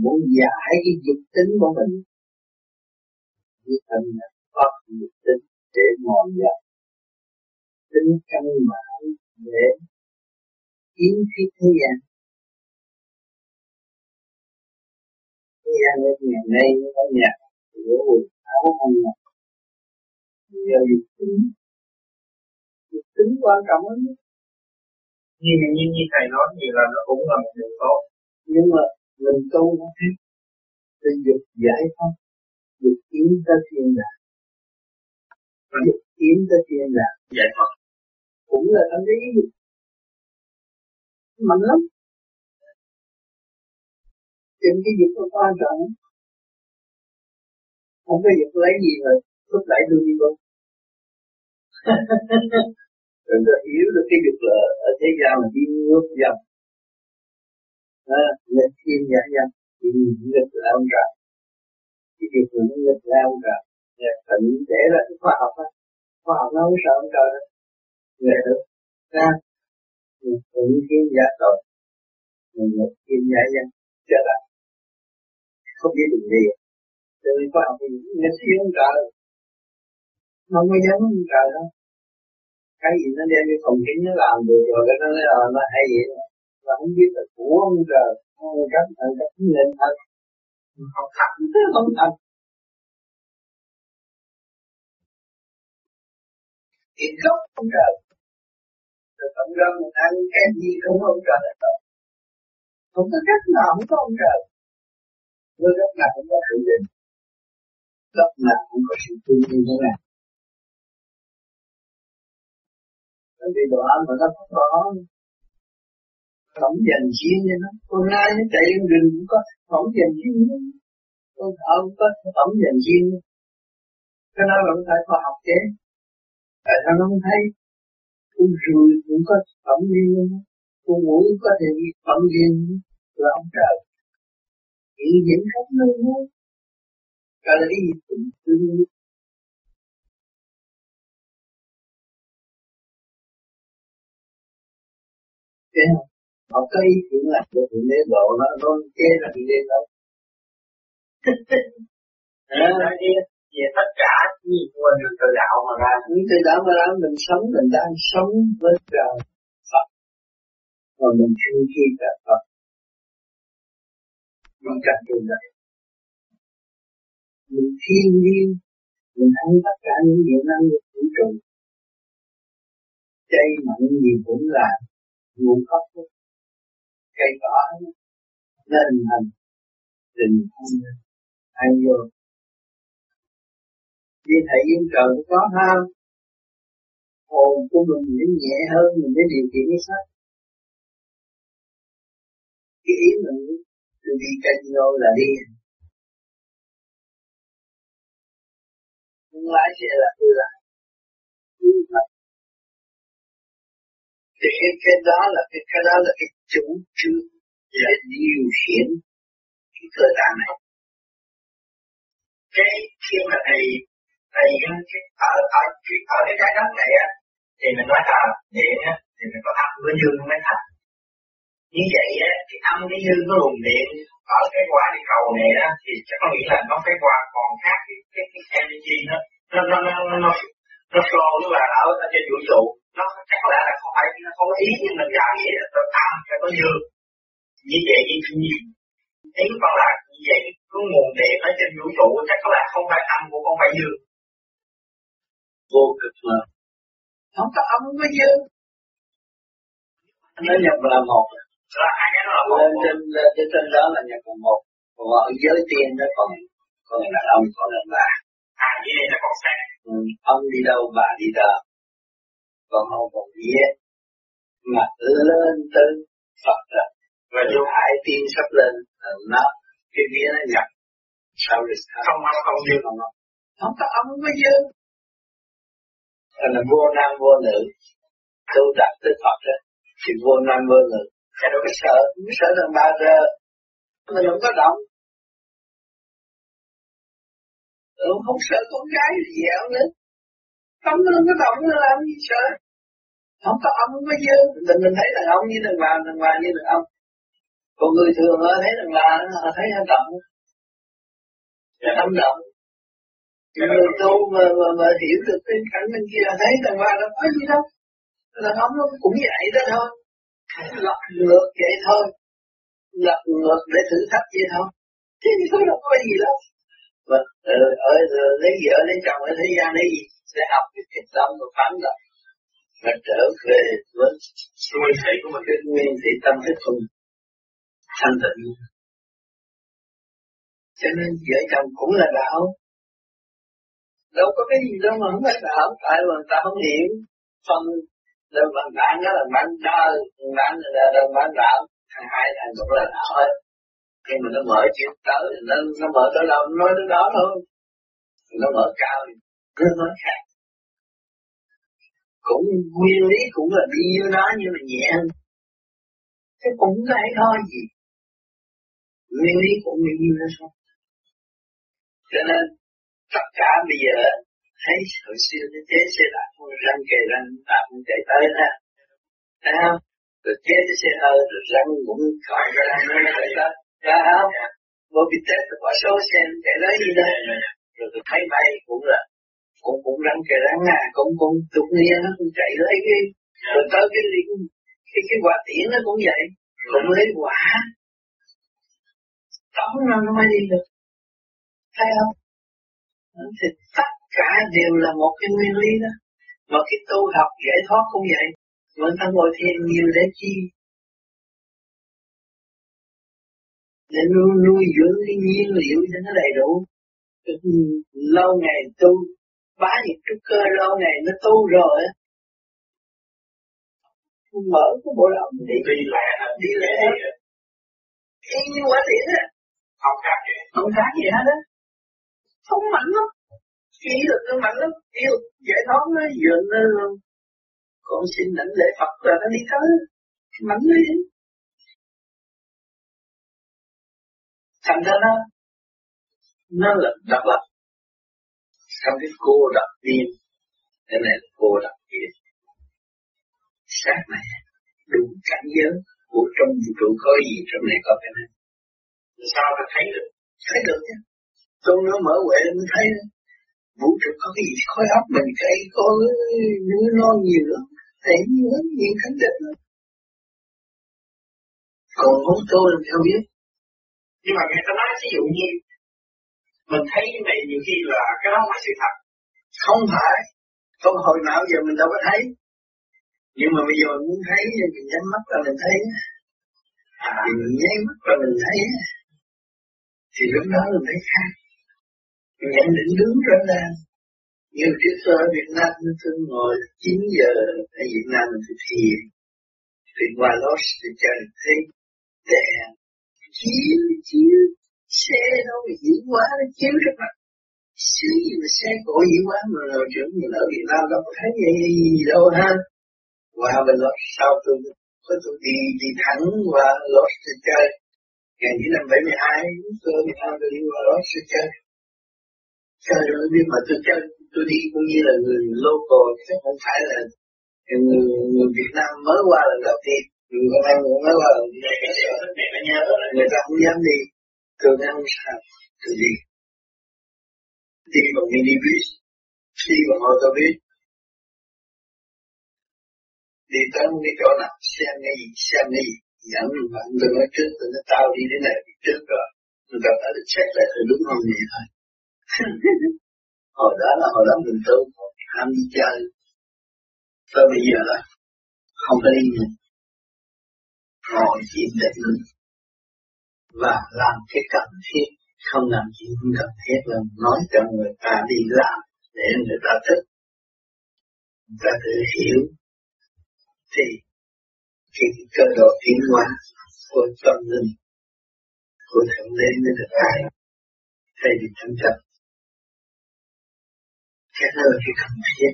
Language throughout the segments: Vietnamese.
muốn giải cái dục tính của mình. Với thân là có dục tính để mòn dập tính căn bản để kiến thiết thế gian. Thế gian ở ngày nay nó có nhà của quần áo ăn mặc. Nhờ dục tính. Dục tính quan trọng lắm. Nhưng như, như thầy nói thì là nó cũng là một điều tốt. Nhưng mà mình tu nó thích thì dục giải thoát, dục tiến tới thiên đàng. Dục tiến tới thiên đàng giải thoát. Cũng là tâm lý. Mạnh lắm trên cái dục nó quan trọng. Không có dục lấy gì mà thúc đẩy tôi đi đâu Đừng có hiểu được cái dục là ở thế gian là đi ngược dòng à, nghịch thiên giả nhân thì nghịch là ông trời. Cái việc là nó nghịch là ông trời. Dạ, Nhà tỉnh để là cái khoa học á. Khoa học nó không sợ ông trời đâu. Nghề được. Ra. Tự thiên giả tội. Nghịch thiên giả nhân trở lại không biết đường đi cho nên khoa học thì nghịch thiên ông trời nó không có dám ông trời đâu. Cái gì nó đem cái phòng kính nó làm được rồi cái nó nói là nó hay vậy và không biết là của ông trời ông cấp ông cấp lên thật. Không thật không thật. Thì gốc ông trời, rồi cộng ra mình ăn cái gì không ông trời là tốt không có cách nào không có ông trời. Với gốc nào cũng có sự định gốc nào cũng có sự tương như thế này. Bởi vì đồ ăn mà nó không có phẩm dành riêng cho nó. Con nai nó chạy lên rừng cũng có phẩm dành riêng nó. Con thợ cũng có phẩm dành riêng nó. Cái đó là phải khoa học chế tại sao nó không thấy? Con rùi cũng có phẩm riêng nó. Con mũi cũng có thể phẩm riêng là ông trời hiện diện khắp nơi nó cái là cái gì cũng tương Thế không? Họ có ý chuyện là của Thượng Đế Bộ nó nó chê là Thượng Đế đâu. về tất cả gì nguồn từ đạo mà ra. Những từ đạo mà ra mình sống mình đang sống với trời Phật. Và mình thương khi cả Phật. Mình cần điều này. Mình thiên nhiên mình ăn tất cả những điện năng của vũ trụ chay mặn gì cũng là nguồn gốc của cây cỏ nên thành tình thân hay vô. Đi thầy yên trời cũng có ha hồn của mình nó nhẹ hơn mình mới điều khiển cái sách cái ý mình từ đi casino là đi. Không lái xe là tôi lại. Thì cái, cái đó là cái cái đó là cái chủ trương là điều khiển cái cơ tạng này cái khi mà thầy thầy cái ở ở ở cái trái đất này á thì mình nói là điện á thì mình có âm với dương mới thành như vậy á thì âm với dương nó luồng điện ở cái quả địa cầu này á thì chắc có nghĩa là nó phải qua còn khác cái cái cái energy nó nó nó nó nó nó, nó flow nó là ở, ở trên vũ trụ nó chắc có lẽ là không phải nó không ý nhưng mình giả nghĩa là có âm phải có dương như vậy như như ý con là như vậy cái nguồn điện ở trên vũ trụ chắc có lẽ không phải âm cũng không phải dương vô cực mà không có âm không có dương nó nhập là một. Là hai cái đó là một. Lên trên trên trên đó là nhập là một. Còn ở giới tiên nó còn còn là ông còn là bà. À như vậy là còn khác ừ, ông đi đâu bà đi đâu còn hồn một vía mà lên tới Phật rồi và dù hải tiên sắp lên nó cái vía nó nhập. Sau rồi không âm không dương không không. Có âm có dương là vô nam vô nữ tu đạt tới Phật đó. Thì vô nam vô nữ. Cái đó mới sợ mới sợ thằng ba giờ mình không có động. Ừ, không sợ con gái gì nữa không nó có động nó làm gì sợ? Không có ông có dương mình mình thấy là ông như thằng bà thằng bà như thằng ông. Còn người thường họ thấy rằng là họ thấy hành động. Tâm động. Người tu mà, mà, mà hiểu được cái cảnh bên kia thấy rằng là nó có gì đâu. Là ông nó cũng vậy đó thôi. Lật ngược vậy thôi. Lật ngược để thử thách vậy thôi. Chứ không có gì đâu mà ở, ở, ở lấy vợ lấy chồng ở thế gian lấy gì sẽ học cái kịch tâm và phản động mà trở về với nguyên thể của mình cái nguyên thị tâm thức của mình. Thanh tịnh. Cho nên vợ chồng cũng là đạo. Đâu có cái gì đâu mà không phải đạo. Tại mà ta không hiểu. Phần là bằng bạn đó là bạn đa bạn là đồng bạn đạo. Thằng hai thằng cũng là đạo hết khi mà nó mở chuyện tới, nó nó mở tới đâu, nó nói tới đó thôi. Nó mở cao nó nói khác. Cũng nguyên lý cũng là đi như nó nhưng mà nhẹ hơn. Thế cũng có hay gì. Nguyên lý cũng như như nó thôi cho nên, tất cả bây giờ, thấy hồi xưa nó chế xe đạp, răng kề răng tạm chạy tới ha thấy không? Rồi chế cái xe hơi, rồi răng cũng khỏi ra răng nó chạy tới ra không vô bị tết rồi bỏ số xe chạy tới gì đó rồi tôi thấy bay cũng là cũng cũng răng kề răng à cũng cũng tục nia nó cũng chạy lấy cái rồi tới cái cái cái, cái quả tiễn nó cũng vậy. Cũng lấy quả. Tống nó nó mới đi được. Thấy không? Thì tất cả đều là một cái nguyên lý đó. Mà cái tu học giải thoát cũng vậy. Mà ta ngồi thiền nhiều để chi để nuôi, nuôi dưỡng cái nhiên liệu cho nó đầy đủ. Lâu ngày tu bá nhiệt trúc cơ lâu ngày nó tu rồi mở cái bộ lòng đi. Đi lẹ đi lẹ. Y như quả tiễn á. Không khác gì. Không khác gì hết á. Không mạnh lắm. Ý lực nó mạnh lắm. Yêu giải thoát nó dường nó con xin lãnh lễ Phật là nó đi tới. Mạnh đi thành ra nó nó là độc lập. Trong cái cô độc tiên cái này là cô độc tiên sáng này đủ cảnh giới của trong vũ trụ có gì trong này có cái này? Sao ta thấy được? Thấy được chứ. Tôi nó mở huệ mới thấy. Vũ trụ có cái gì? Khối óc mình cây có núi non nhiều lắm. Thấy nhiều lắm nhiều cảnh đẹp lắm. Còn muốn tôi làm sao biết? Nhưng mà người ta nói ví dụ như mình thấy cái này nhiều khi là cái đó không phải sự thật. Không phải. Không, hồi nào giờ mình đâu có thấy. Nhưng mà bây giờ mình muốn thấy thì mình nhắm mắt là mình thấy. À. mình nháy mắt là mình thấy. Thì lúc đó mình thấy khác. Nhận định đúng rõ ràng như trước tôi ở Việt Nam tôi ngồi 9 giờ ở Việt Nam mình thực thiền thì qua đó thì chờ thấy đèn chiếu chiếu xe đâu mà diễn quá nó chiếu được mà xứ gì mà xe cổ diễn quá mà rồi trưởng mình ở Việt Nam đâu có thấy gì, đâu ha. Qua bên đó sau tôi có tôi đi đi thẳng qua Los thì chơi ngày năm bảy mươi hai tôi Việt Nam tôi đi qua Los thì chơi chơi rồi nhưng mà tôi chơi tôi đi cũng như là người local chứ không phải là người, người Việt Nam mới qua lần đầu tiên người Việt ăn mới qua là người ta không dám đi. Tôi nói không sao? Tôi đi. Đi bằng minibus, đi bằng ô tô bus đi tới cái chỗ nào? Xem cái gì? Xem cái gì? Dẫn bạn tôi nói trước tôi nói tao đi đến này trước rồi. Tôi gặp lại được check lại tôi đúng không? Vậy thôi. Hồi đó là hồi đó mình tu ham đi chơi. Tới bây giờ là không có đi nữa ngồi thiền định và làm cái cần thiết, không làm chuyện không cần thiết là nói cho người ta đi làm để người ta thích. Người ta tự hiểu. Thì khi cơ độ tiến hóa của tâm linh, của thượng đế mới được ai thay vì tranh chấp. Cái đó là cái cần thiết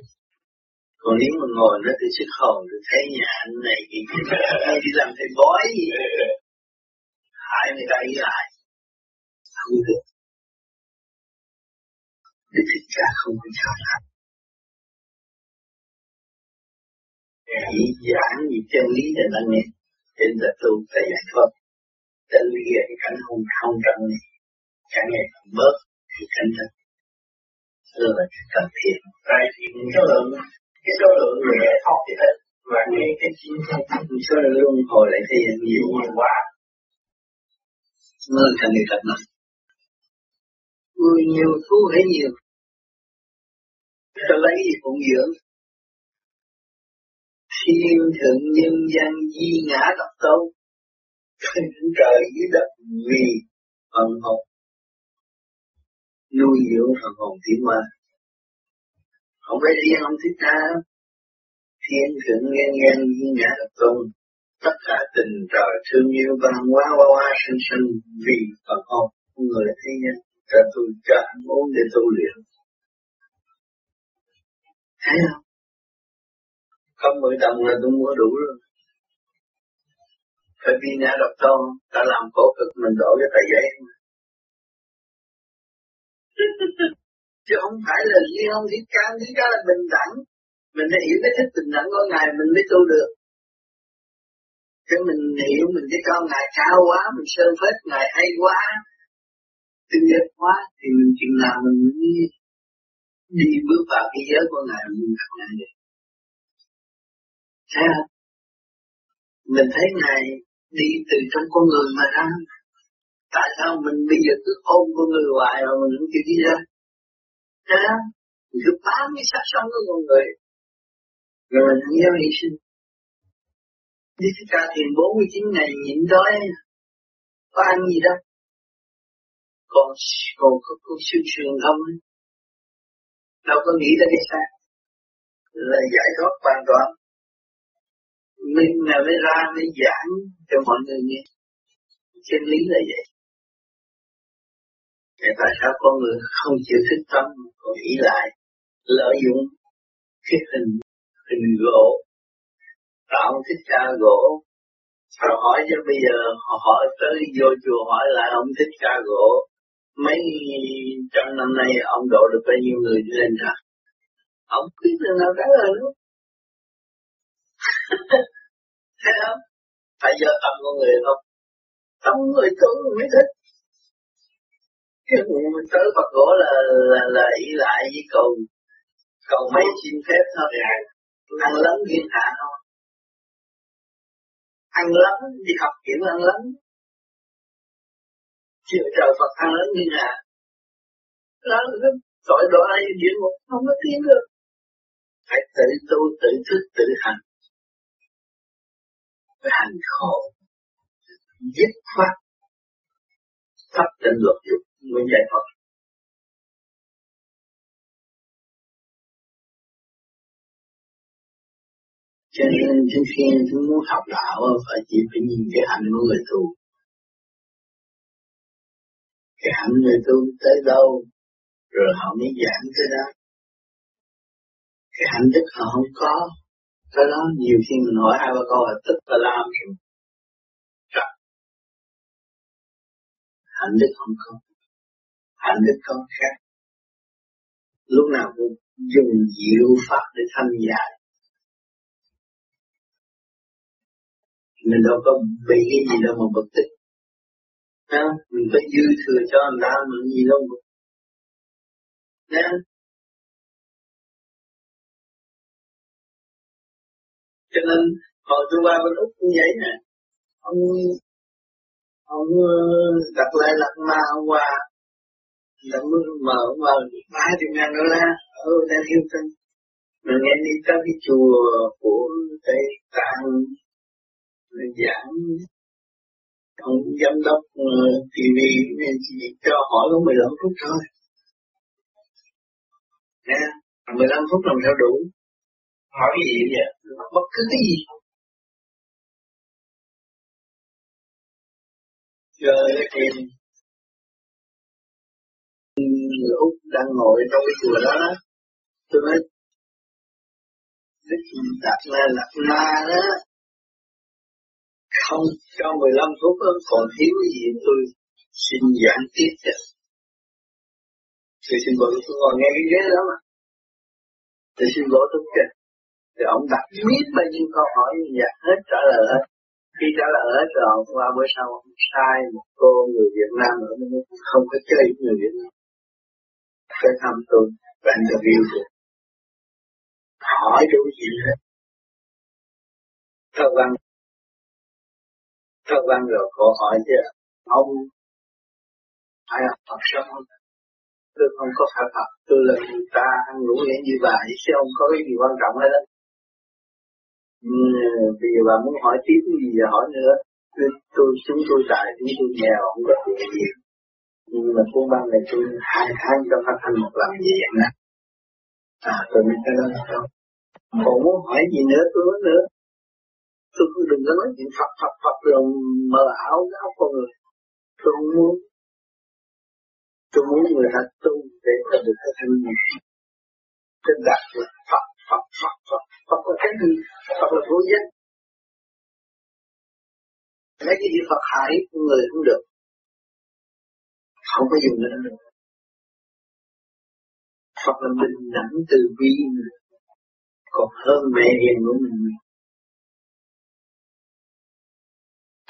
còn nếu mà ngồi nó thì sức hồn thì thấy nhà anh này gì đi làm thầy bói gì? Hại người ta ý lại. Không được. Thì thực ra không có sao lắm. Chỉ giảng gì chân lý để ta nghe. Trên là tu phải giải thoát. Tự lìa cái cảnh hùng không trong này càng ngày càng bớt thì cảnh thật đó là cái cần thiết tại thì số lượng cái số lượng người thoát thì ít và cái cái số lượng luân hồi lại thì nhiều nhiều quá. Nó thành người thật mà người nhiều thu hay nhiều? Ta lấy gì phụng dưỡng thiên thượng nhân gian di ngã độc tôn. Trời dưới đất vì phần hồn. Nuôi dưỡng phần hồn tiến hóa không phải riêng ông thích ta thiên thượng nhân ngang di ngã độc tôn. Tất cả tình trời thương yêu văn hóa hoa hoa sinh sinh vì phật hồn của người thế nhân. Cho tôi cho ăn uống để tu luyện. Thấy không? Không mười đồng là tôi mua đủ rồi. Phải vì ngã độc tôn. Ta làm khổ cực, mình đổ cho tay giấy chứ không phải là riêng ông thích ca thích ca là bình đẳng. Mình phải hiểu cái thích bình đẳng của ngài, mình mới tu được. Chứ mình hiểu mình cái con ngài cao quá, mình sơn phết, ngài hay quá, tinh nhất quá, thì mình chừng nào mình đi đi bước vào cái giới của ngài, mình gặp ngài được. Thấy không? Mình thấy ngài đi từ trong con người mà ra. Tại sao mình bây giờ cứ ôm con người hoài mà mình không chịu đi ra? Thế đó, mình cứ bám cái sát sống của con người. Rồi mình không giáo hy sinh Đi Thích Ca Thiền 49 ngày nhịn đói. Có ăn gì đâu. Còn còn có, có xương sườn không đâu có nghĩ ra cái xác. Là giải thoát hoàn toàn. Mình là mới ra mới giảng cho mọi người nghe. Chân lý là vậy. Thế tại sao con người không chịu thức tâm, còn nghĩ lại, lợi dụng cái hình hình gỗ? Tạo thích ca gỗ. Rồi hỏi cho bây giờ họ hỏi tới vô chùa hỏi lại, ông thích ca gỗ. Mấy trăm năm nay ông độ được bao nhiêu người đi lên ra ông biết được nào trả lời luôn thấy không? Phải do tâm con người không? Tâm người tu mới thích cái vụ mình tới Phật gỗ là là là ý lại với cầu cầu mấy xin phép thôi. Ăn lắm thiên hạ thôi. Ăn lắm đi học kiểm ăn lắm chịu trời Phật ăn lớn như hạ. Đó là tội đó ai địa ngục không có tiến được. Phải tự tu, tự thức, tự hành. Phải hành khổ. Dứt khoát. Pháp tịnh luật dục nguyện giải thoát. Cho nên trước khi chúng muốn học đạo phải chỉ phải nhìn cái hạnh của người tu. Cái hạnh người tu tới đâu, rồi họ mới giảng tới đó. Cái hạnh đức họ không có cái đó nhiều khi mình hỏi hai ba câu là tức là làm rồi hạnh đức không có hạnh đức con khác. Lúc nào cũng dùng diệu pháp để thanh giải. Mình đâu có bị cái gì đâu mà bực tức. Nha, mình phải dư thừa cho người ta mình gì đâu mà Nha. Cho nên hồi tôi qua bên Úc cũng vậy nè. Ông ông ờ, đặt lại lật ma hôm là mơ mờ ông mờ ba chục ngàn đô la ở đang yêu tân mình nghe đi tới cái chùa của Tây Tạng giảng. Ông giám đốc ờ, TV nên chỉ cho hỏi có 15 phút thôi. Nè 15 phút làm sao đủ? Hỏi cái gì vậy? Bất cứ cái gì. Rồi thì người Úc đang ngồi trong cái chùa đó đó tôi nói Đức Đạt La đặt na đó không cho 15 phút đó, còn thiếu gì tôi xin giảng tiếp cho. Tôi xin bộ tôi ngồi nghe cái ghế đó mà. Tôi xin bộ tôi kìa. Thì ông đặt biết bao nhiêu câu hỏi như vậy hết trả lời hết. Khi trả lời hết rồi qua bữa sau sai một cô người Việt Nam ở bên không có chơi người Việt Nam tới thăm tôi và anh được yêu thương. Hỏi đủ gì hết. Thơ văn thơ văn rồi cô hỏi chứ ông phải học Phật sao không? Tôi không có phải Phật tôi là người ta ăn ngủ nghỉ như vậy chứ ông có cái gì quan trọng hết đó Ừ, bây giờ bà muốn hỏi tiếp cái gì giờ hỏi nữa tôi, tôi chúng tôi tại chúng tôi nghèo không có tiền gì nhưng mà cuốn băng này tôi hai tháng cho phát thanh một lần gì vậy nè. À tôi mới cái đó là không còn muốn hỏi gì nữa, tôi nói nữa. Tôi cứ đừng có nói chuyện Phật Phật Phật rồi mờ ảo áo con người. Tôi không muốn. Tôi muốn người ta tu để ta được cái thanh nhẹ. Cái đạt được Phật Phật Phật Phật Phật là cái gì? Phật là vô danh mấy cái gì Phật hại người cũng được không có dùng nữa. Được Phật là bình đẳng từ bi còn hơn mẹ hiền của mình.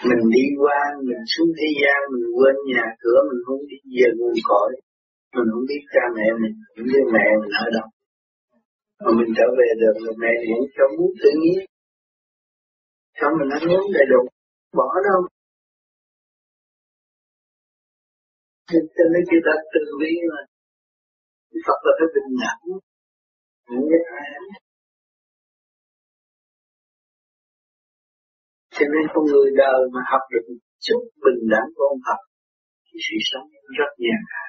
Mình đi qua, mình xuống thế gian, mình quên nhà cửa, mình không biết về nguồn cội. Mình không biết cha mẹ mình, không biết mẹ mình ở đâu. Mà mình trở về được là mẹ hiển cho muốn tự nhiên. Sao mình ăn uống đầy đủ. Bỏ đâu. Cho nên chúng ta tự bi mà Phật là phải bình đẳng. Ai cho nên con người đời mà học được một chút bình đẳng của ông Phật thì sự sống rất nhàn hạ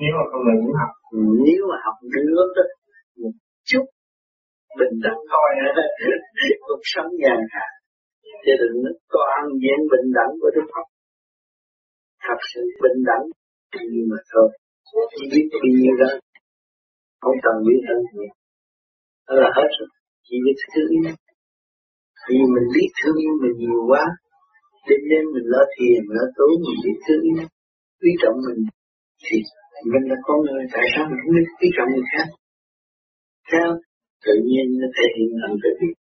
nếu mà con người muốn học nếu mà học được một chút bình đẳng thôi. Cuộc sống nhàn hạ chứ đừng toàn diện bình đẳng của Đức Phật thật sự bình đẳng nhưng mà thôi. Chỉ biết bao nhiêu đó, không cần biết hơn nhiều đó là hết rồi. Chỉ biết thương yêu. Vì mình biết thương yêu mình nhiều quá đêm đêm mình lo thiền, lo tối mình biết thương yêu. Quý trọng mình thì mình là con người, tại sao mình không biết quý trọng người khác? Sao? Tự nhiên nó thể hiện bằng cái việc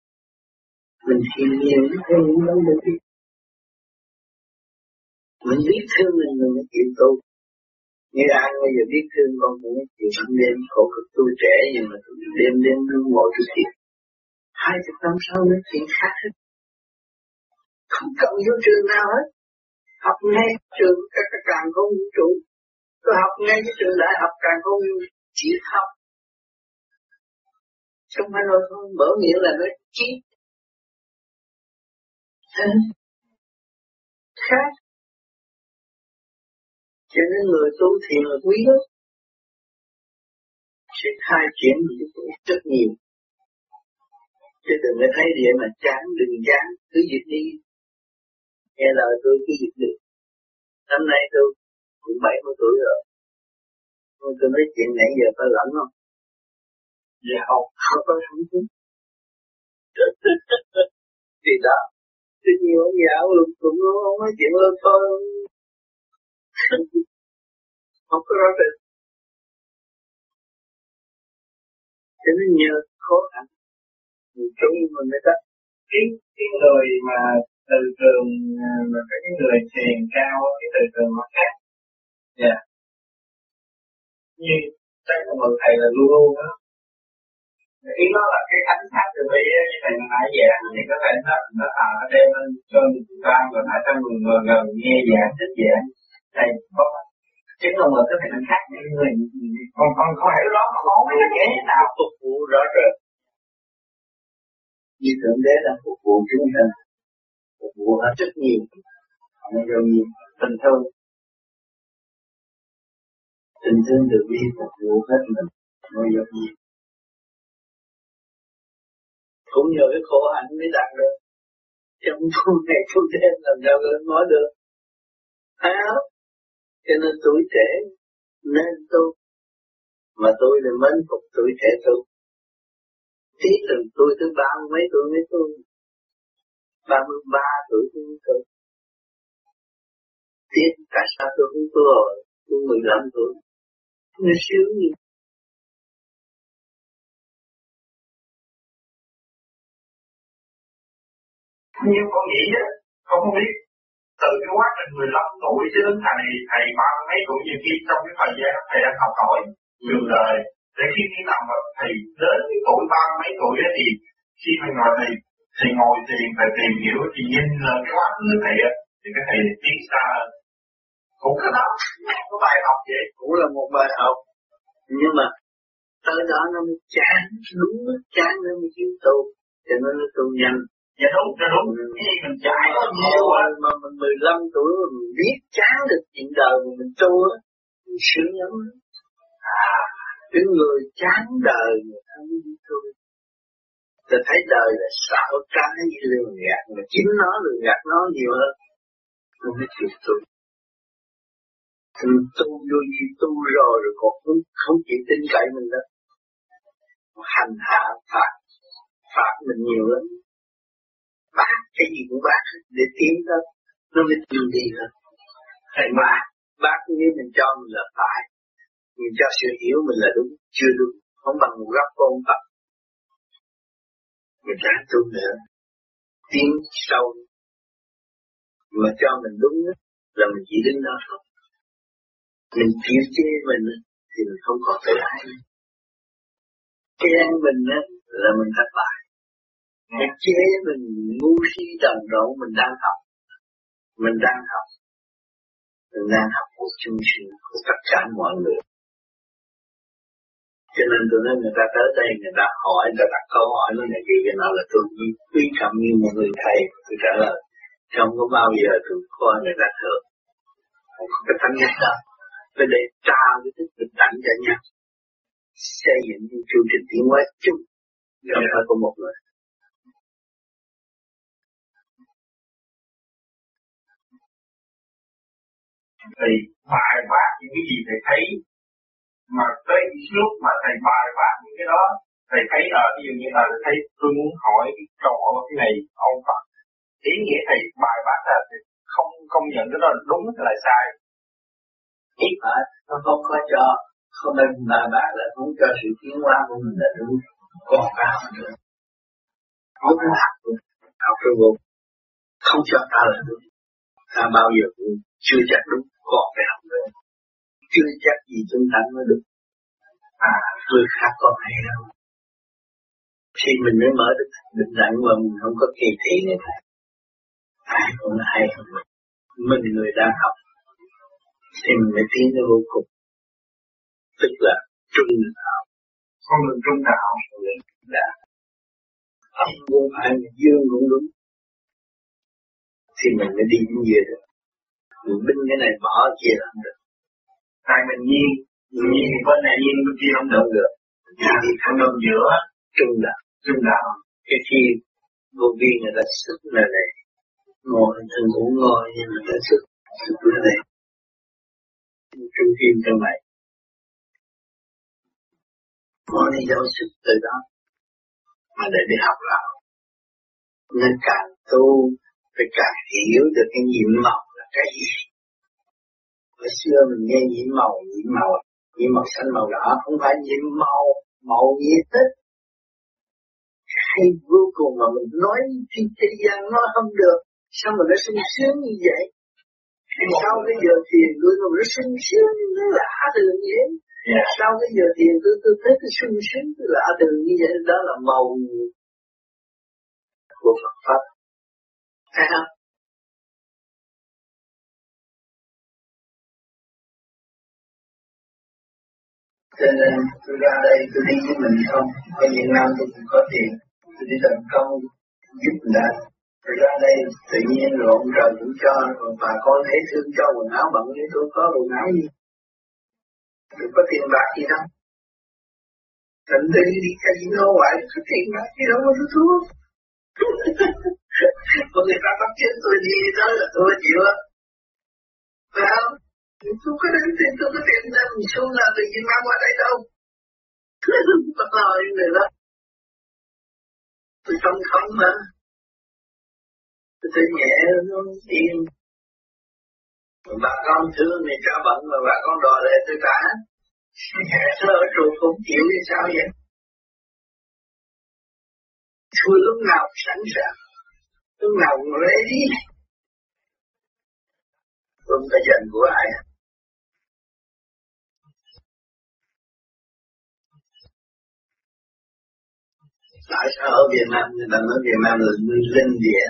mình thiền nhiều, nó thể hiện bằng cái biết mình biết thương mình mình mới chịu tu. Như ai bây giờ biết thương con cũng chịu ban đêm, khổ cực tôi trẻ, nhưng mà tôi đêm đêm luôn ngồi tôi thiền. Hai chục năm sau nó chuyện khác hết. Không cần vô trường nào hết. Học ngay trường các các càng không vũ trụ. Tôi học ngay cái trường đại học càng không chỉ học. Không phải nói không mở miệng là nói chi khác cho nên người tu thiền là quý lắm sẽ khai triển những cái rất nhiều. Chứ đừng có thấy địa mà chán, đừng chán, cứ việc đi. Nghe lời tôi cứ việc đi. Năm nay tôi cũng bảy mươi tuổi rồi. Nhưng tôi nói chuyện nãy giờ có lẫn không? Dạ giờ học không có hứng thú thì đó. Thì nhiều ông già ông lục cũng không nói chuyện lên thôi không có rõ rệt. Cho nên nhờ khó khăn chung mình mới ta cái cái người mà từ trường à, mà cái người thiền cao cái từ trường nó khác. Dạ. Như, chắc là một thầy là luôn luôn đó. Ý nó là cái ánh sáng từ bi như thầy nãy giảng thì có thể nó nó à đem lên cho người ta và ở trong người ngồi gần nghe giảng, thích giảng thầy có chứng là một cái thầy khác những người còn còn không hiểu đó mà không biết cái nào. Phục vụ rõ rệt như thượng đế là phục vụ chúng ta phục vụ hết rất nhiều nhưng rồi nhiều tình thương tình thương được đi phục vụ hết mình mới được nhiều cũng nhờ cái khổ hạnh mới đạt được. Trong tu ngày tu đêm làm sao nói được. Thấy không cho nên tuổi trẻ nên tu, mà tôi là mến phục tuổi trẻ tu. Tí từ tôi tới ba mươi mấy tuổi mới tu? Ba mươi ba tuổi tôi mới tu. Tiếc tại sao tôi không tu rồi tôi mười lăm tuổi. Nó sướng như con nghĩ á con không biết từ cái quá trình 15 tuổi cho đến thầy thầy ba mấy tuổi nhiều khi trong cái thời gian thầy đang học hỏi đường đời để khi đi nằm thầy đến cái tuổi ba mấy tuổi ấy, thì khi mà ngồi thầy thầy ngồi thiền thầy tìm hiểu thì nhìn lên cái quá khứ thầy á thì cái thầy tiến xa hơn. Cũng cái đó có bài học vậy. Cũng là một bài học. Nhưng mà tới đó nó mới chán đúng nó chán nó mới chịu tu cho nên nó tu nhanh dạ đúng dạ đúng. Cái gì mình trải có nhiều mà, mà mình 15 tuổi mình biết chán được chuyện đời mà mình tu á mình sướng lắm à. Cái người chán đời người ta mới đi tu ta thấy đời là xạo trá như lường gạt mà chính nó lường gạt nó nhiều hơn. Nó mới chịu tu. Mình tu vô gì tu rồi rồi còn không, không chịu tin cậy mình đó hành hạ phạt phạt mình nhiều lắm bác cái gì cũng bác để tiến đó nó mới tiến đi hơn thầy mà bác nếu mình cho mình là phải mình cho sự hiểu mình là đúng chưa đúng không bằng một góc con tập. Mình ráng tu nữa. Tiến sâu. Mà cho mình đúng đó, là mình chỉ đứng đó thôi. Mình chịu chê mình thì mình không còn tự ái chê mình đó là mình thất bại nó chế mình ngu si trần rộn mình đang học. Mình đang học. Mình đang học của chung sinh của tất cả mọi người. Cho nên tôi nói người ta tới đây, người ta hỏi, người ta đặt câu hỏi nó này kia, cái nào là tôi quý trọng như một người thầy tôi trả lời, không có bao giờ tôi coi người ta thử không có cái thánh nhất đó. Phải để trao cái thức bình đẳng cho nhau. Xây dựng những chương trình tiến hóa chung. Không phải của một người. Thì bài bác những cái gì thầy thấy, mà tới lúc mà thầy bài bác những cái đó, thầy thấy ở ví dụ như là thầy tôi muốn hỏi cái trò cái này, ông Phật. Ý nghĩa thầy bài bác là không công nhận cái đó là đúng hay là sai? Ít mà nó không có cho, không nên bài bác là muốn cho sự tiến hóa của mình là đúng. Còn cao nữa không có học học rồi vô không cho ta là đúng. Ta bao giờ cũng chưa chắc đúng còn phải học nữa. Chưa chắc gì chúng ta mới được. À người khác còn hay đâu. Khi mình mới mở được định đẳng mà mình không có kỳ thị người ta ai cũng hay hơn mình. Mình người đang học thì mình mới tiến tới vô cùng. Tức là trung đạo. Không được trung đạo. Là âm cũng phải dương cũng đúng. Thì mình mới đi đến về được mình binh cái này bỏ kia là không được. Tại mình nhiên nhiên bên này nhiên bên kia không được. Được. Thì không đồng giữa. Trung đạo. Trung đạo. Cái khi vô vi người ta sức là này. Ngồi thân cũng ngồi nhưng mà ta sức sức là này. Trung tim trong này có đi dấu sức từ đó mà để đi học lại nên càng tu phải càng hiểu được cái nhiệm màu là cái gì? Hồi xưa mình nghe nhiễm màu nhiễm màu nhiễm màu xanh màu đỏ không phải nhiễm màu màu nhiễm tích. Hay vô cùng mà mình nói trên thế gian nói không được. Sao mà nó sung sướng như vậy? Sau cái giờ thiền tôi mà nó sung sướng nó lạ thường vậy? Yeah. sau cái giờ thiền tôi tôi thấy cái sung sướng tôi lạ thường như vậy đó là màu của Phật pháp. Thấy không cho nên tôi ra đây, tôi đi với mình không? Ở Việt Nam tôi cũng có tiền. Tôi đi tận công, giúp người ta. Rồi ra đây, tự nhiên rồi ông trời cũng cho, rồi bà con thấy thương cho, quần áo bận với tôi có quần áo gì. Tôi có tiền bạc gì đâu. Thành đi đi casino hoài, có tiền bạc gì đâu mà tôi thua. Mà người ta bắt chết tôi đi, đó là tôi chịu á. Phải không? Tôi có đến tiền tôi có tiền ra mình xuống là tự nhiên mang qua đây đâu. Bắt lời người đó. Tôi không không mà. Tôi nhẹ, nó yên. Bà con thương thì trả bận mà bà con đòi lại tôi trả nó ở trụ cũng chịu thì sao vậy? Tôi lúc nào sẵn sàng. Lúc nào cũng lấy đi. Không có giận của ai. Tại sao ở Việt Nam người ta nói Việt Nam là nguyên linh địa?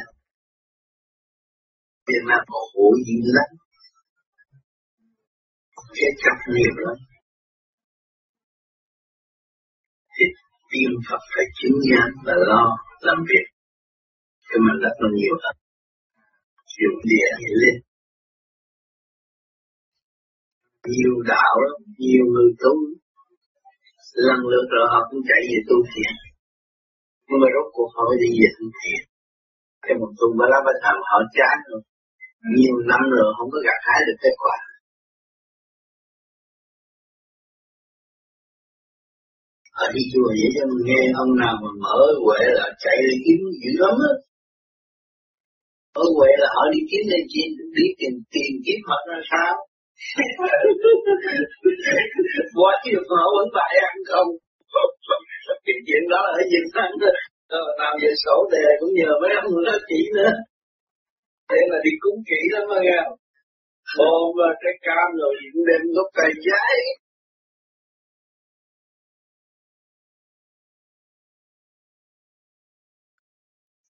Việt Nam có khổ dữ lắm. Cái chấp nghiệp lắm. Thì tiên Phật phải chứng nhận và lo làm việc. Cho mình rất là nhiều hơn dùng địa thì lên. Nhiều đạo lắm, nhiều người tu. Lần lượt rồi họ cũng chạy về tu thiền nhưng mà rốt cuộc họ đi về thân thiện. Cái một tu ba la ba thầm họ chán rồi. Nhiều năm rồi không có gặt hái được kết quả. Ở đi chùa vậy cho mình nghe ông nào mà mở huệ là chạy đi kiếm dữ lắm á. Ở huệ là họ đi kiếm lên chi, đi tìm tìm kiếm mặt ra sao? Quá nhiều họ vẫn phải ăn không. cái chuyện đó là ở Việt Nam làm về sổ đề cũng nhờ mấy ông nó chỉ nữa. Thế là đi cúng kỹ lắm mà nghe ôm cái cam rồi cũng đem gốc cây giấy.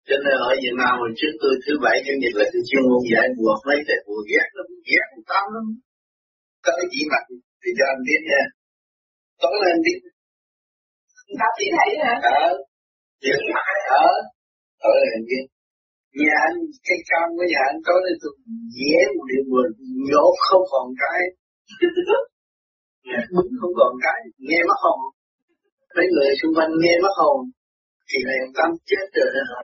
Cho nên ở Việt Nam hồi trước tôi, thứ bảy chủ nhật là tôi chuyên môn giải buộc mấy thầy buộc ghét lắm, ghét tâm lắm. Có cái gì mặt thì cho anh biết nha. Tối nay anh biết Tao chỉ thấy hả? Ờ, chuyện mặt ở tối lên biết nhà anh cái cam của nhà anh tối lên tôi dễ một điều buồn nhổ không còn cái. Bứng không còn cái nghe mất hồn. Mấy người xung quanh nghe mất hồn. Thì này ông tâm chết rồi hả?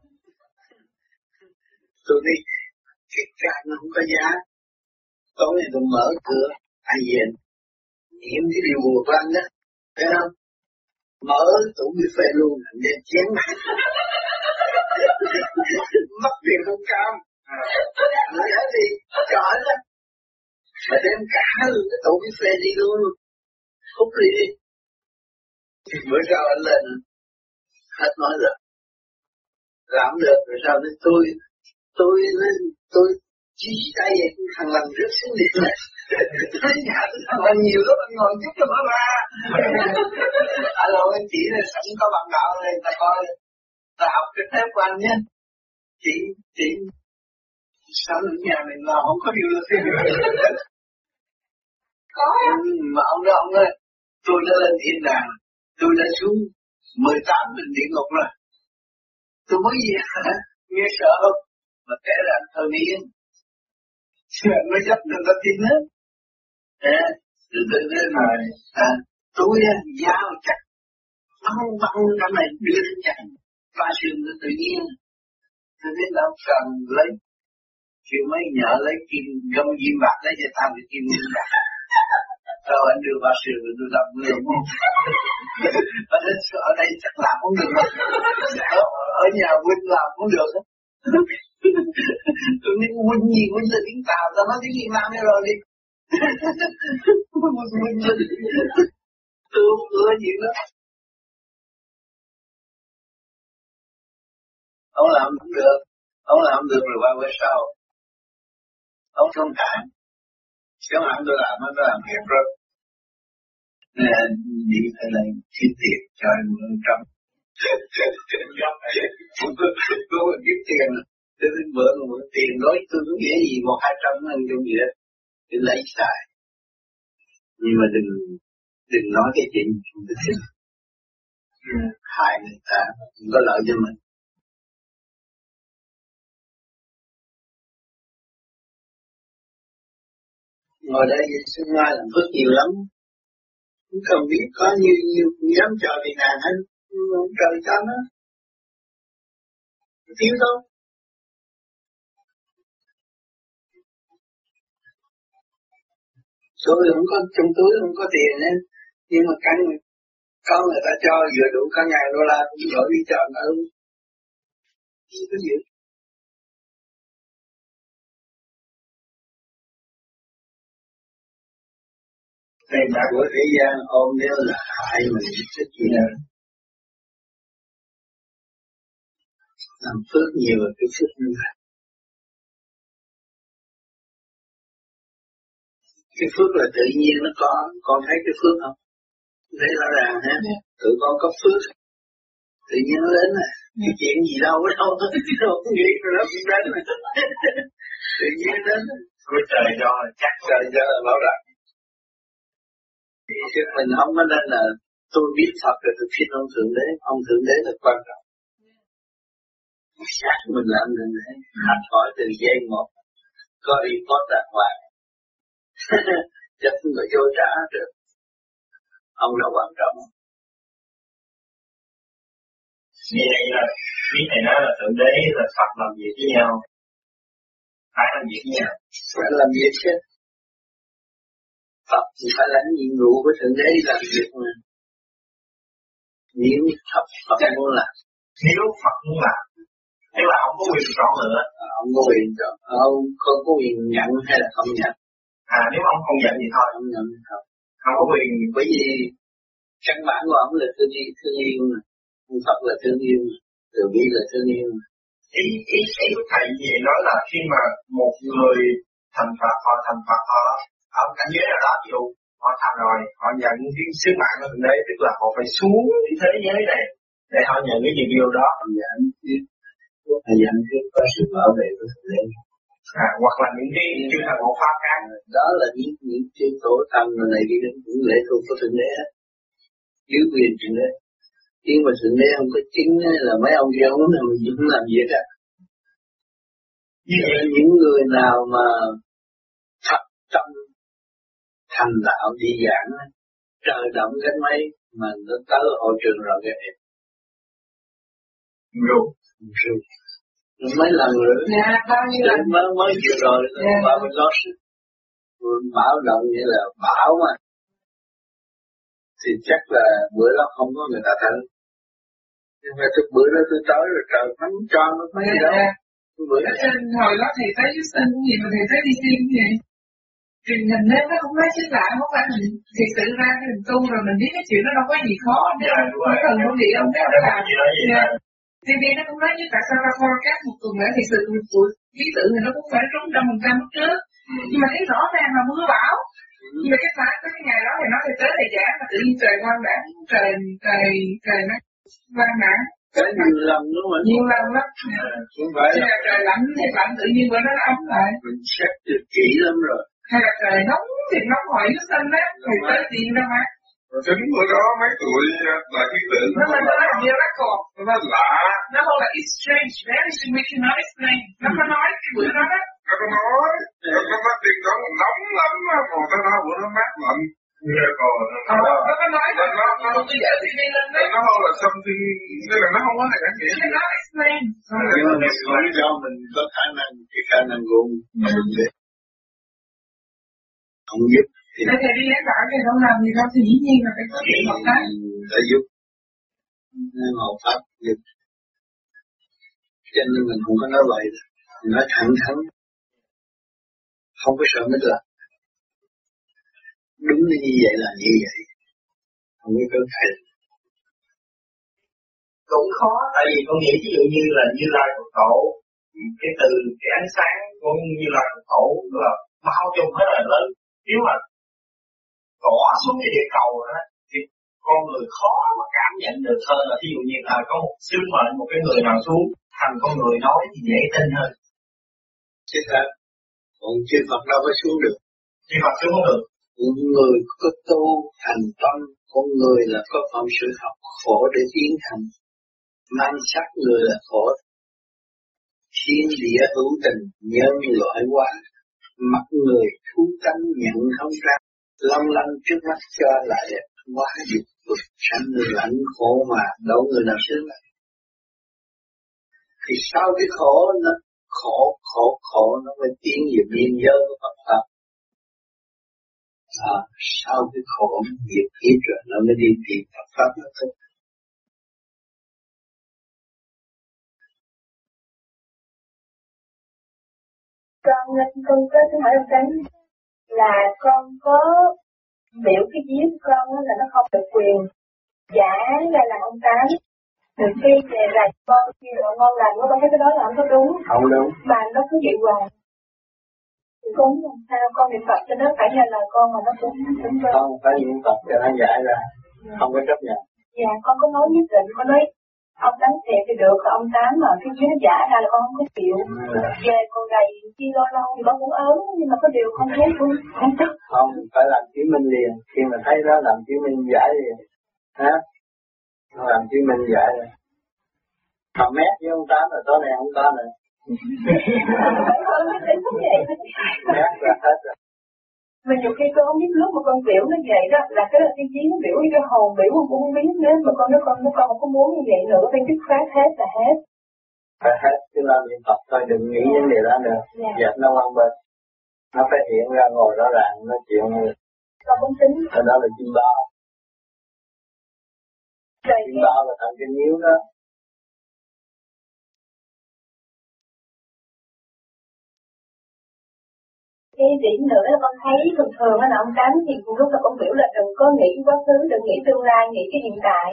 Tôi đi cái cam nó không có giá. Tối nay tôi mở cửa ai về? Nghiệm cái điều buồn của anh đó thấy không mở tủ phê luôn nên chén. Mất tiền không cam. À, nói hết đi cho anh đó mà đem cả cái tủ phê đi luôn. Hút đi. Đi thì bữa sau anh lên, hết nói rồi. Làm được, rồi sao nên tôi tôi tôi chỉ tay thằng làm rất xinh đẹp này. Thấy nhà thằng làm nhiều lắm anh ngồi giúp cho nó ra alo anh chỉ là sẵn có bạn đạo này ta coi. Ta học cái phép của anh nhé. Chị chị. Sao ở nhà mình làm không có điều là có ừ, mà ông đó ông ơi tôi đã lên thiên đàng tôi đã xuống 18 bình địa ngục rồi. Tôi mới gì hả nghe sợ không? Mà kể là anh thơ miên chuyện mới chấp được ta tin hết Thế, từ từ thế này, à, tôi à, giao chặt băng băng năm này đưa lên chặt ba sườn nó tự nhiên. Thế nên đâu cần lấy kêu mấy nhờ lấy kim gông diêm bạc lấy cho tao cái kim diêm bạc. Rồi anh đưa ba sườn rồi tôi làm người không ở đây ở đây chắc làm cũng được. Ở, ở nhà Vinh làm cũng được tôi nói huynh gì huynh là tiếng tàu tao nói tiếng việt nam đây rồi đi. Huynh là tôi không ưa gì đó ông làm không được. Ông làm được rồi qua bữa sau. Ông thông cảm chứ không tôi làm nó làm việc rồi. Nên đi phải lấy kiếm tiền cho anh mượn trăm có một kiếm tiền tôi đến mượn mượn tiền nói tôi cũng nghĩa gì một hai trăm anh dùng gì đó, để lấy xài. Nhưng mà đừng đừng nói cái chuyện không được thích. Hại người ta không có lợi cho mình. Ngồi đây vậy sư mai làm phước nhiều lắm. Cũng không biết có nhiều nhiều cũng dám cho vì nàng hết không trời cho nó. Thiếu đâu tôi không có, trong túi không có tiền nên nhưng mà căn, có người ta cho vừa đủ cả ngàn đô la cũng đổi đi chợ nó luôn có gì. Thầy ta của thế gian ôm nếu là hại mình thích gì nữa làm phước nhiều rồi cái phước như vậy. Cái phước là tự nhiên nó có con thấy cái phước không? Thấy rõ ràng ha yeah. Dạ. tự con có phước. Tự nhiên nó đến này yeah. cái chuyện gì đâu đâu đâu nghĩ rồi nó cũng đến này tự nhiên đến của trời cho chắc trời cho là bảo đảm chứ mình không có nên là tôi biết Phật rồi tôi xin ông Thượng Đế. Ông Thượng Đế là quan trọng. Xác mình làm Thượng Đế học hỏi từ giây một. Có report đàng hoàng không có vô trả được. Ông là quan trọng. Như vậy là quý thầy nói là thượng đế là Phật làm việc với nhau. Phải làm việc với nhau? Phải làm việc chứ. Phật thì phải lãnh nhiệm vụ với thượng đế làm việc mà. Nếu Phật Phật muốn làm. Nếu Phật muốn làm. Tức là ông có quyền chọn lựa. À, ông có quyền chọn ông không có quyền nhận hay là không nhận à nếu ông không nhận thì thôi. Không nhận thì thôi. Không có quyền. Bởi vì căn bản của ông là thương yêu thương yêu mà. Phật là thương yêu mà. Từ bi là thương yêu mà. Ý ý ý của thầy vậy nói là khi mà một người thành Phật họ thành Phật họ ở cảnh giới nào đó ví dụ họ thành rồi họ nhận cái sứ mạng của thượng đế tức là họ phải xuống cái thế giới này để họ nhận cái gì điều đó. Họ nhận họ nhận cái có sự bảo vệ của thượng đế à, hoặc là những cái chư thần hộ pháp khác. Đó là những những chư tổ tâm này kia cũng lệ thuộc của thượng đế dưới quyền thượng đế. Nhưng mà thượng đế không có chính là mấy ông kia không làm cũng làm việc vậy. Những người nào mà thật tâm thành đạo đi giảng trời động cái mấy mà nó tới hội trường rồi cái em. Rồi. Rồi mấy lần nữa dạ bao nhiêu lần? Mới mới vừa rồi dạ. ba mươi lót bảo động như là bảo mà. Thì chắc là bữa đó không có người ta tới nhưng mà thực bữa đó tôi tới rồi trời nắng tròn nó mấy dạ, đó. dạ. bữa đó hồi đó thầy thấy Justin gì mà thầy thấy đi xem vậy truyền hình lên nó không nói chứ lạ không phải mình thiệt sự ra cái mình tu rồi mình biết cái chuyện nó đâu có gì khó. Nếu không cần không gì ông biết nó làm TV nó cũng nói như tại sao ra forecast một tuần lễ thì sự của ký tự thì nó cũng phải trúng trăm phần trăm trước. Ừ. nhưng mà thấy rõ ràng là mưa bão. Ừ. nhưng mà cái sáng tới cái ngày đó thì nó thì tới thì giảng mà tự nhiên trời quang đảng trời trời trời nó quang đảng cái nhiều lần đúng không? nhiều lần lắm. Không phải là trời lạnh thì lạnh tự nhiên bữa nó ấm lại. Mình xét được kỹ lắm rồi. Hay là trời nóng thì nóng hỏi nó xanh á thì tới tiền đâu mà rồi tính bữa đó mấy tuổi là khí tượng nó là nó là miracle. Nó lạ. Nó không là it's strange very strange we cannot explain nó có nói cái bữa đó đó. Nó có nói nó có nói tiền đó nóng lắm mà còn nó nói bữa nó mát lạnh. Miracle. Ờ, nó có nói nó nó nó tôi dễ thì đi lên đấy nó không là something nên là nó không có hề nghĩa cannot explain nhưng mà mình nói cho mình có khả năng cái khả năng mình để không giúp thì Thế thầy đi lấy bảo thì không làm gì đâu thì dĩ nhiên là phải có chuyện một cái. Đã giúp ngộ pháp giúp. Cho nên mình không có nói vậy. Mình nói thẳng thắn. Không có sợ mất là Đúng như vậy là như vậy. Không có cơ thể. Cũng khó, tại vì con nghĩ ví dụ như là Như Lai Phật Tổ, cái từ cái ánh sáng của Như Lai Phật Tổ là bao trùm hết là lớn. Nếu mà tỏ xuống cái địa cầu đó thì con người khó mà cảm nhận được hơn là ví dụ như là có một sứ mệnh một cái người nào xuống thành con người nói thì dễ tin hơn. Chứ thật còn chư Phật đâu có xuống được. Chư Phật xuống không được. Con người có tu thành tâm con người là có phận sự học khổ để tiến thành mang sắc người là khổ. Thiên địa hữu tình nhân loại quá mặt người thú tánh nhận không ra long lanh trước mắt cho lại quá dục vực sanh lạnh khổ mà đâu người nào sướng lại. Thì sau cái khổ nó khổ khổ khổ nó mới tiến về biên giới của Phật pháp. À, sau cái khổ nghiệp kiếp rồi nó mới đi tìm Phật pháp nó thôi con con có cái hỏi ông là con có biểu cái giếng con là nó không được quyền giả ra làm ông tám Từ khi về là con khi mà con làm con thấy cái đó là không có đúng. Không đúng. Mà nó cứ vậy hoài. Thì con làm sao con niệm Phật cho nó phải nghe lời con mà nó cũng cũng Không phải niệm Phật cho nó giải ra. Không có chấp nhận. Dạ con có nói nhất định con nói ông tám thiệt thì được ông tám mà cái chuyến giả ra là con không có chịu. Về con gầy chi lâu lâu thì con cũng ớn nhưng mà có điều con thấy cũng không tức không phải làm chứng minh liền. Khi mà thấy đó làm chứng minh giải liền. Hả? Nó làm chứng minh giải rồi mà mét với ông tám là tối nay không có nữa. Mét là hết rồi mình nhiều khi con không biết lúc mà con biểu nó vậy đó là cái là chí nó biểu cái hồn biểu con cũng biết nếu mà con nói con nó con không có muốn như vậy nữa phải dứt khoát hết là hết. Phải hết chứ làm niệm Phật thôi đừng nghĩ vấn đề đó nữa. Dạ. dẹp nó quan bên. Nó phải hiện ra ngồi rõ ràng nói chuyện con cũng tính. ở đó là chim bao. Chim bao là thần kinh yếu đó cái điểm nữa là con thấy thường thường là ông tám thì cũng lúc là con biểu là đừng có nghĩ quá khứ đừng nghĩ tương lai nghĩ cái hiện tại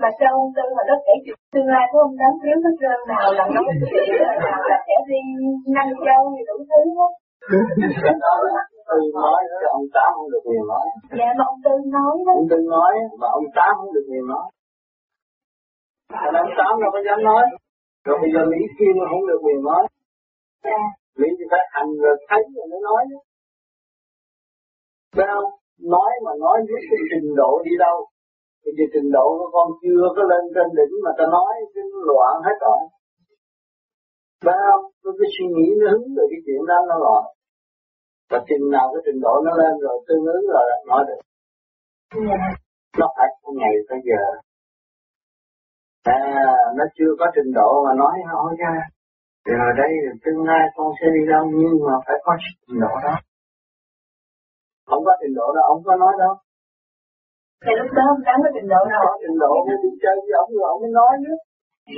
mà sao ông tư mà nó kể chuyện tương lai của ông tám thiếu hết trơn nào là nó chuyện nào là sẽ đi năm châu gì đủ thứ hết Tư nói chứ ông Tám không được quyền nói. Dạ mà ông Tư nói đó. Ông Tư nói mà ông Tám không được quyền nói. Thành ông Tám đâu có dám nói. Rồi bây giờ Mỹ Kim không được quyền nói. Dạ. Mỹ thì phải hành rồi thấy rồi mới nói. Phải không? Nói mà nói với cái trình độ đi đâu. Bây giờ trình độ của con chưa có lên trên đỉnh mà ta nói cái loạn hết rồi. Phải không? Cái suy nghĩ nó hứng về cái chuyện đó, nó loạn và chừng nào cái trình độ nó lên rồi, tương ứng rồi nói được nó phải có ngày tới giờ à nó chưa có trình độ mà nói hỏi ra rồi đây tương lai con sẽ đi đâu nhưng mà phải có trình độ đó. Không có trình độ đó ông có nói đâu. Thì lúc đó ông dám có trình độ nào? Trình độ mới đi chơi với ông rồi ông mới nói nữa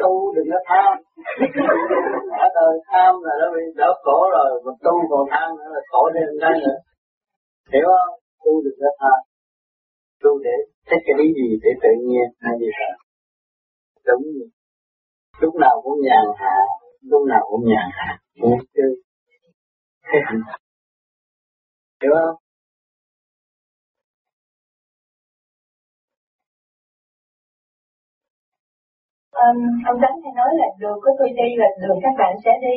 tu đừng có tham. Ở đời tham là nó bị đỡ khổ rồi mà tu còn tham nữa là khổ thêm cái nữa hiểu không ờ, tu được có tha tu để thích cái lý gì để tự nhiên hay gì đó đúng. Như lúc nào cũng nhàn hạ lúc nào cũng nhàn hạ. Muốn chơi hiểu không? Um, ông Tám hay nói là đường của tôi đi là đường các bạn sẽ đi.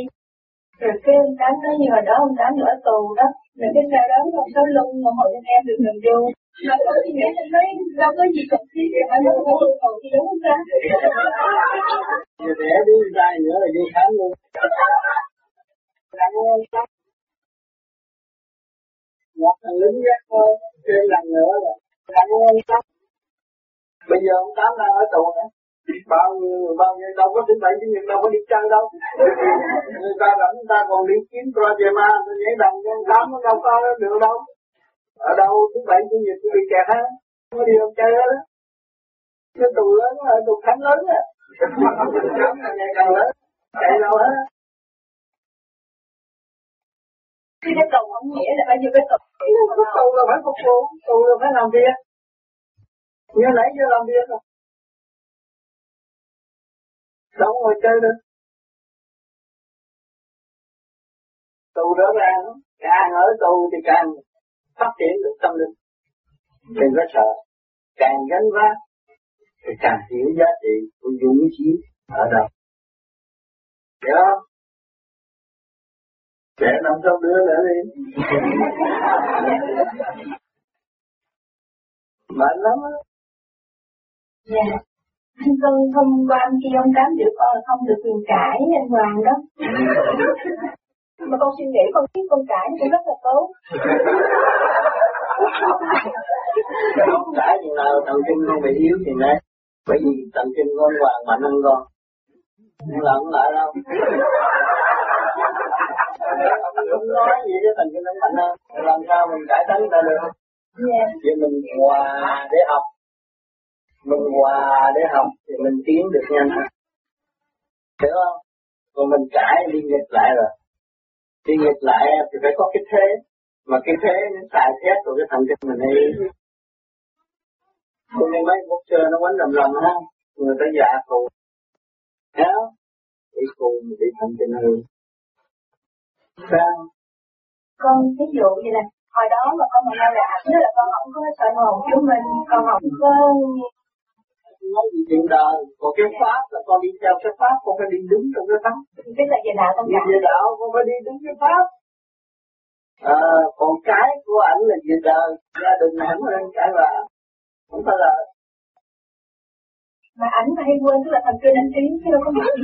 Rồi cái ông Tám nói như hồi đó ông Tám ở tù đó, rồi cái sau đó ông Sáu lưng mà hội anh em được mình vô. Nó có gì nghĩa anh nói đâu có gì cần thiết để anh nói không yêu cầu gì đúng không ta? Giờ để đi ra nữa là đi khám luôn. Một thằng lính gác thôi, thêm lần nữa là cảm ơn Bây giờ ông Tám đang ở tù nữa bao nhiêu bao nhiêu đâu có bảy chủ nhật đâu có đi chơi đâu. Người ta rảnh người ta còn đi kiếm project ma nhảy đồng con tám nó đâu có được đâu. Ở đâu thứ bảy chủ nhật bị kẹt hết không có đi đâu chơi hết cái tù lớn là tù thánh lớn á. Ngày càng lớn chạy đâu hết cái tù không nghĩa là phải như cái tù tù là phải phục vụ tù là phải làm việc. Như nãy giờ làm việc rồi đâu ngồi chơi được tù rõ ràng càng ở tù thì càng phát triển được tâm linh. Đừng có sợ. Càng gánh vác, thì càng hiểu giá trị của dũng chí ở đâu. Hiểu không? Trẻ năm sáu đứa nữa đi. Mệt lắm á. Dạ. Vân hôm qua anh kia ông Tám được con là không được quyền cãi anh Hoàng đó. mà con suy nghĩ con biết con cãi cũng rất là tốt. không cãi chừng nào thần kinh không bị yếu thì đấy. Bởi vì thần kinh ông Hoàng mạnh hơn con. Nhưng là không lại đâu. Không nói gì chứ thần kinh nó mạnh hơn. Làm sao mình cải tánh ra được? Yeah. Vì mình hòa để học mình hòa để học thì mình tiến được nhanh hơn. Hiểu không? Còn mình cãi, đi nghịch lại rồi. Đi ngược lại thì phải có cái thế. Mà cái thế nó xài thét rồi cái thần kinh mình đi. Cho nên mấy bốc chơi nó quánh lầm lầm ha. Người ta già thù. Thấy Bị phù bị thần kinh hư Sao? Con ví dụ như là hồi đó mà con mà là nếu là con không có sợ hồn chúng mình, con không có nói gì chuyện đời. Còn cái pháp là con đi theo cái pháp con phải đi đứng trong cái pháp. Tức là về đạo con đi về đạo con phải đi đứng cái pháp. À, còn cái của ảnh là về đời. Gia đình ảnh là cái là không phải là mà ảnh mà hay quên tức là thành kinh anh trí chứ đâu có biết.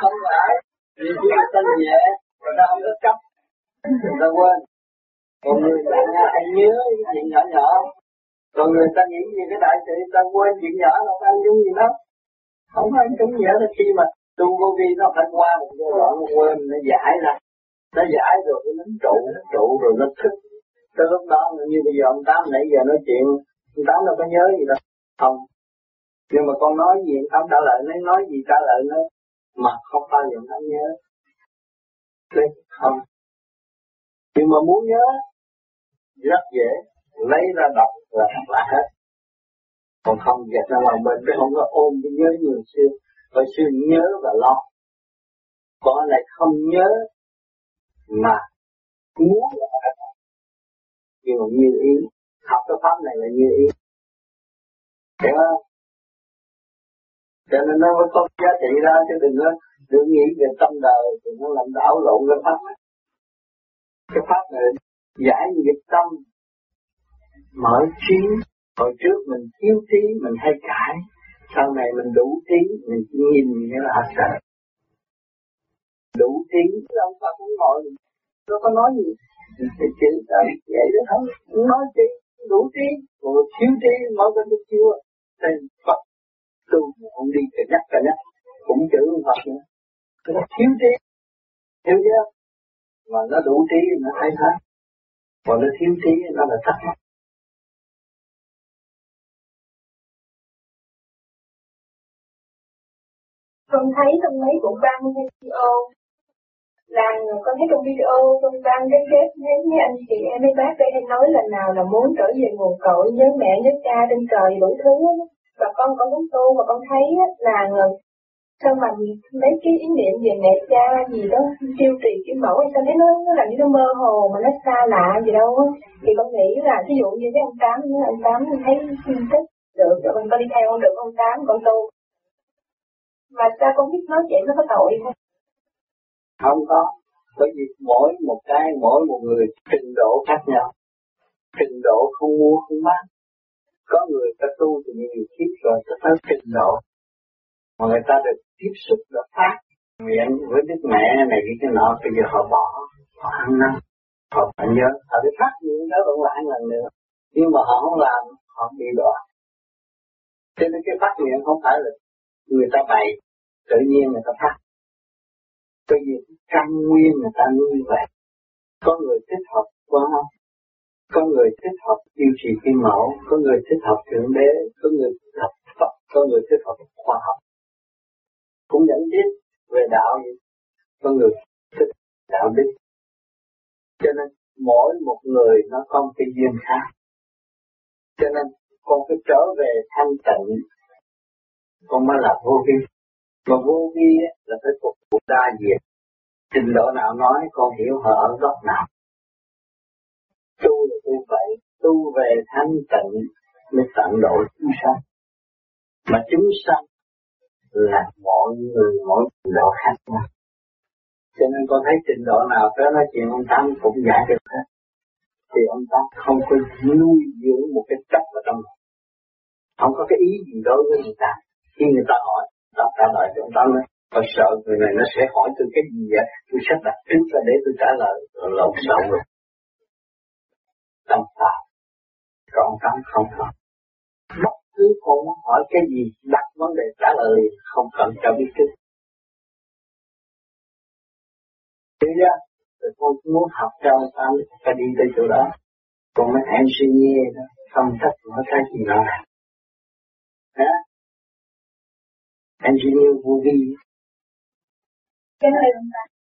Không phải. Vì khi người ta nhẹ người ta không có chấp người ta quên. Còn người ta hay nhớ những chuyện nhỏ nhỏ còn người ta nghĩ gì cái đại sự ta quên chuyện nhỏ nó ăn dung gì đó không ăn đúng gì là khi mà tu vô vi nó phải qua một giai đoạn nó quên nó giải ra. Nó giải rồi nó trụ nó trụ rồi nó thức. Tới lúc đó như bây giờ ông tám nãy giờ nói chuyện ông tám đâu có nhớ gì đâu. Không. Nhưng mà con nói gì ông trả lời nó nói gì trả lời nó mà không bao giờ ông nhớ. Đấy, không. Nhưng mà muốn nhớ rất dễ lấy ra đọc là là hết. Còn không dẹp ra lòng mình không có ôm cái nhớ nhiều xưa phải xưa nhớ và lo. Còn lại không nhớ mà muốn là phải nhưng mà như ý, học cái pháp này là như ý. Hiểu không? Cho nên nó mới có giá trị ra, chứ đừng có, đừng nghĩ về tâm đời thì nó làm đảo lộn cái pháp này. Cái pháp này giải nghiệp tâm mở trí. Hồi trước mình thiếu trí, mình hay cãi. Sau này mình đủ trí, mình chỉ nhìn như là sợ. Đủ trí ông ta cũng ngồi. Nó có nói gì. Thì chỉ là vậy đó. Thôi nói trí đủ trí. Còn thiếu trí, nói cái cái chưa? Thì Phật. Tu không đi cả nhắc cả nhắc. Cũng chữ Phật nữa. Nó thiếu trí. Hiểu chưa? Mà nó đủ trí, nó thấy hết. Còn nó thiếu trí, nó là thắc mắc. Con thấy trong mấy cũng băng video là con thấy trong video con băng cái kết thấy mấy anh chị em, mấy bác đây hay nói là nào là muốn trở về nguồn cội nhớ mẹ nhớ cha trên trời đủ thứ. Và con con muốn tu và con thấy là sao mà mấy cái ý niệm về mẹ cha gì đó tiêu trì cái mẫu, sao thấy nó nó làm như nó mơ hồ mà nó xa lạ gì đâu thì con nghĩ là ví dụ như cái ông tám, như ông tám, thấy tin tức được rồi con đi theo được ông tám, con tu mà sao con biết nói chuyện nó có tội không? Không có. Bởi vì mỗi một cái, mỗi một người trình độ khác nhau. Trình độ không mua, không bán. Có người ta tu thì nhiều kiếp rồi, ta tới trình độ. Mà người ta được tiếp xúc được phát miệng với đức mẹ này, cái nọ, bây giờ họ bỏ, họ ăn năn. Họ phải nhớ, họ phải phát nguyện đó vẫn lại lần nữa. Nhưng mà họ không làm, họ bị đọa. Cho nên cái phát nguyện không phải là người ta bày, tự nhiên người ta phát. Bởi vì căn nguyên người ta nuôi vậy có người thích hợp quá. Có người thích hợp điều trị kim mẫu. Có người thích hợp thượng đế. Có người thích hợp phật. Có người thích hợp khoa học. Cũng dẫn biết về đạo gì. Có người thích đạo đức. Cho nên mỗi một người nó có một cái duyên khác. Cho nên con phải trở về thanh tịnh con mới là vô vi. Mà vô vi là phải phục vụ đa diện trình độ nào nói, con hiểu họ ở góc nào. Tu là tu vậy tu về thanh tịnh mới tận độ chúng sanh. Mà chúng sanh là mọi người mỗi trình độ khác nhau. Cho nên con thấy trình độ nào tới nói chuyện ông Tám cũng giải được hết. Thì ông Tám không có nuôi dưỡng một cái chấp ở trong lòng không có cái ý gì đối với người ta khi người ta hỏi ta trả lời cho ông Tám nói tôi sợ người này nó sẽ hỏi tôi cái gì vậy? Tôi sẽ đặt trước ra để tôi trả lời. Lộn xộn rồi tâm phạm còn Tám không phải bất cứ con hỏi cái gì đặt vấn đề trả lời không cần cho biết trước. Thế ra, rồi con muốn học cho ông ta phải đi tới chỗ đó. Còn mấy em suy nghĩ đó, không thích nó cái gì nó làm. Hả? Engineer vô vi. Cái này ông ta.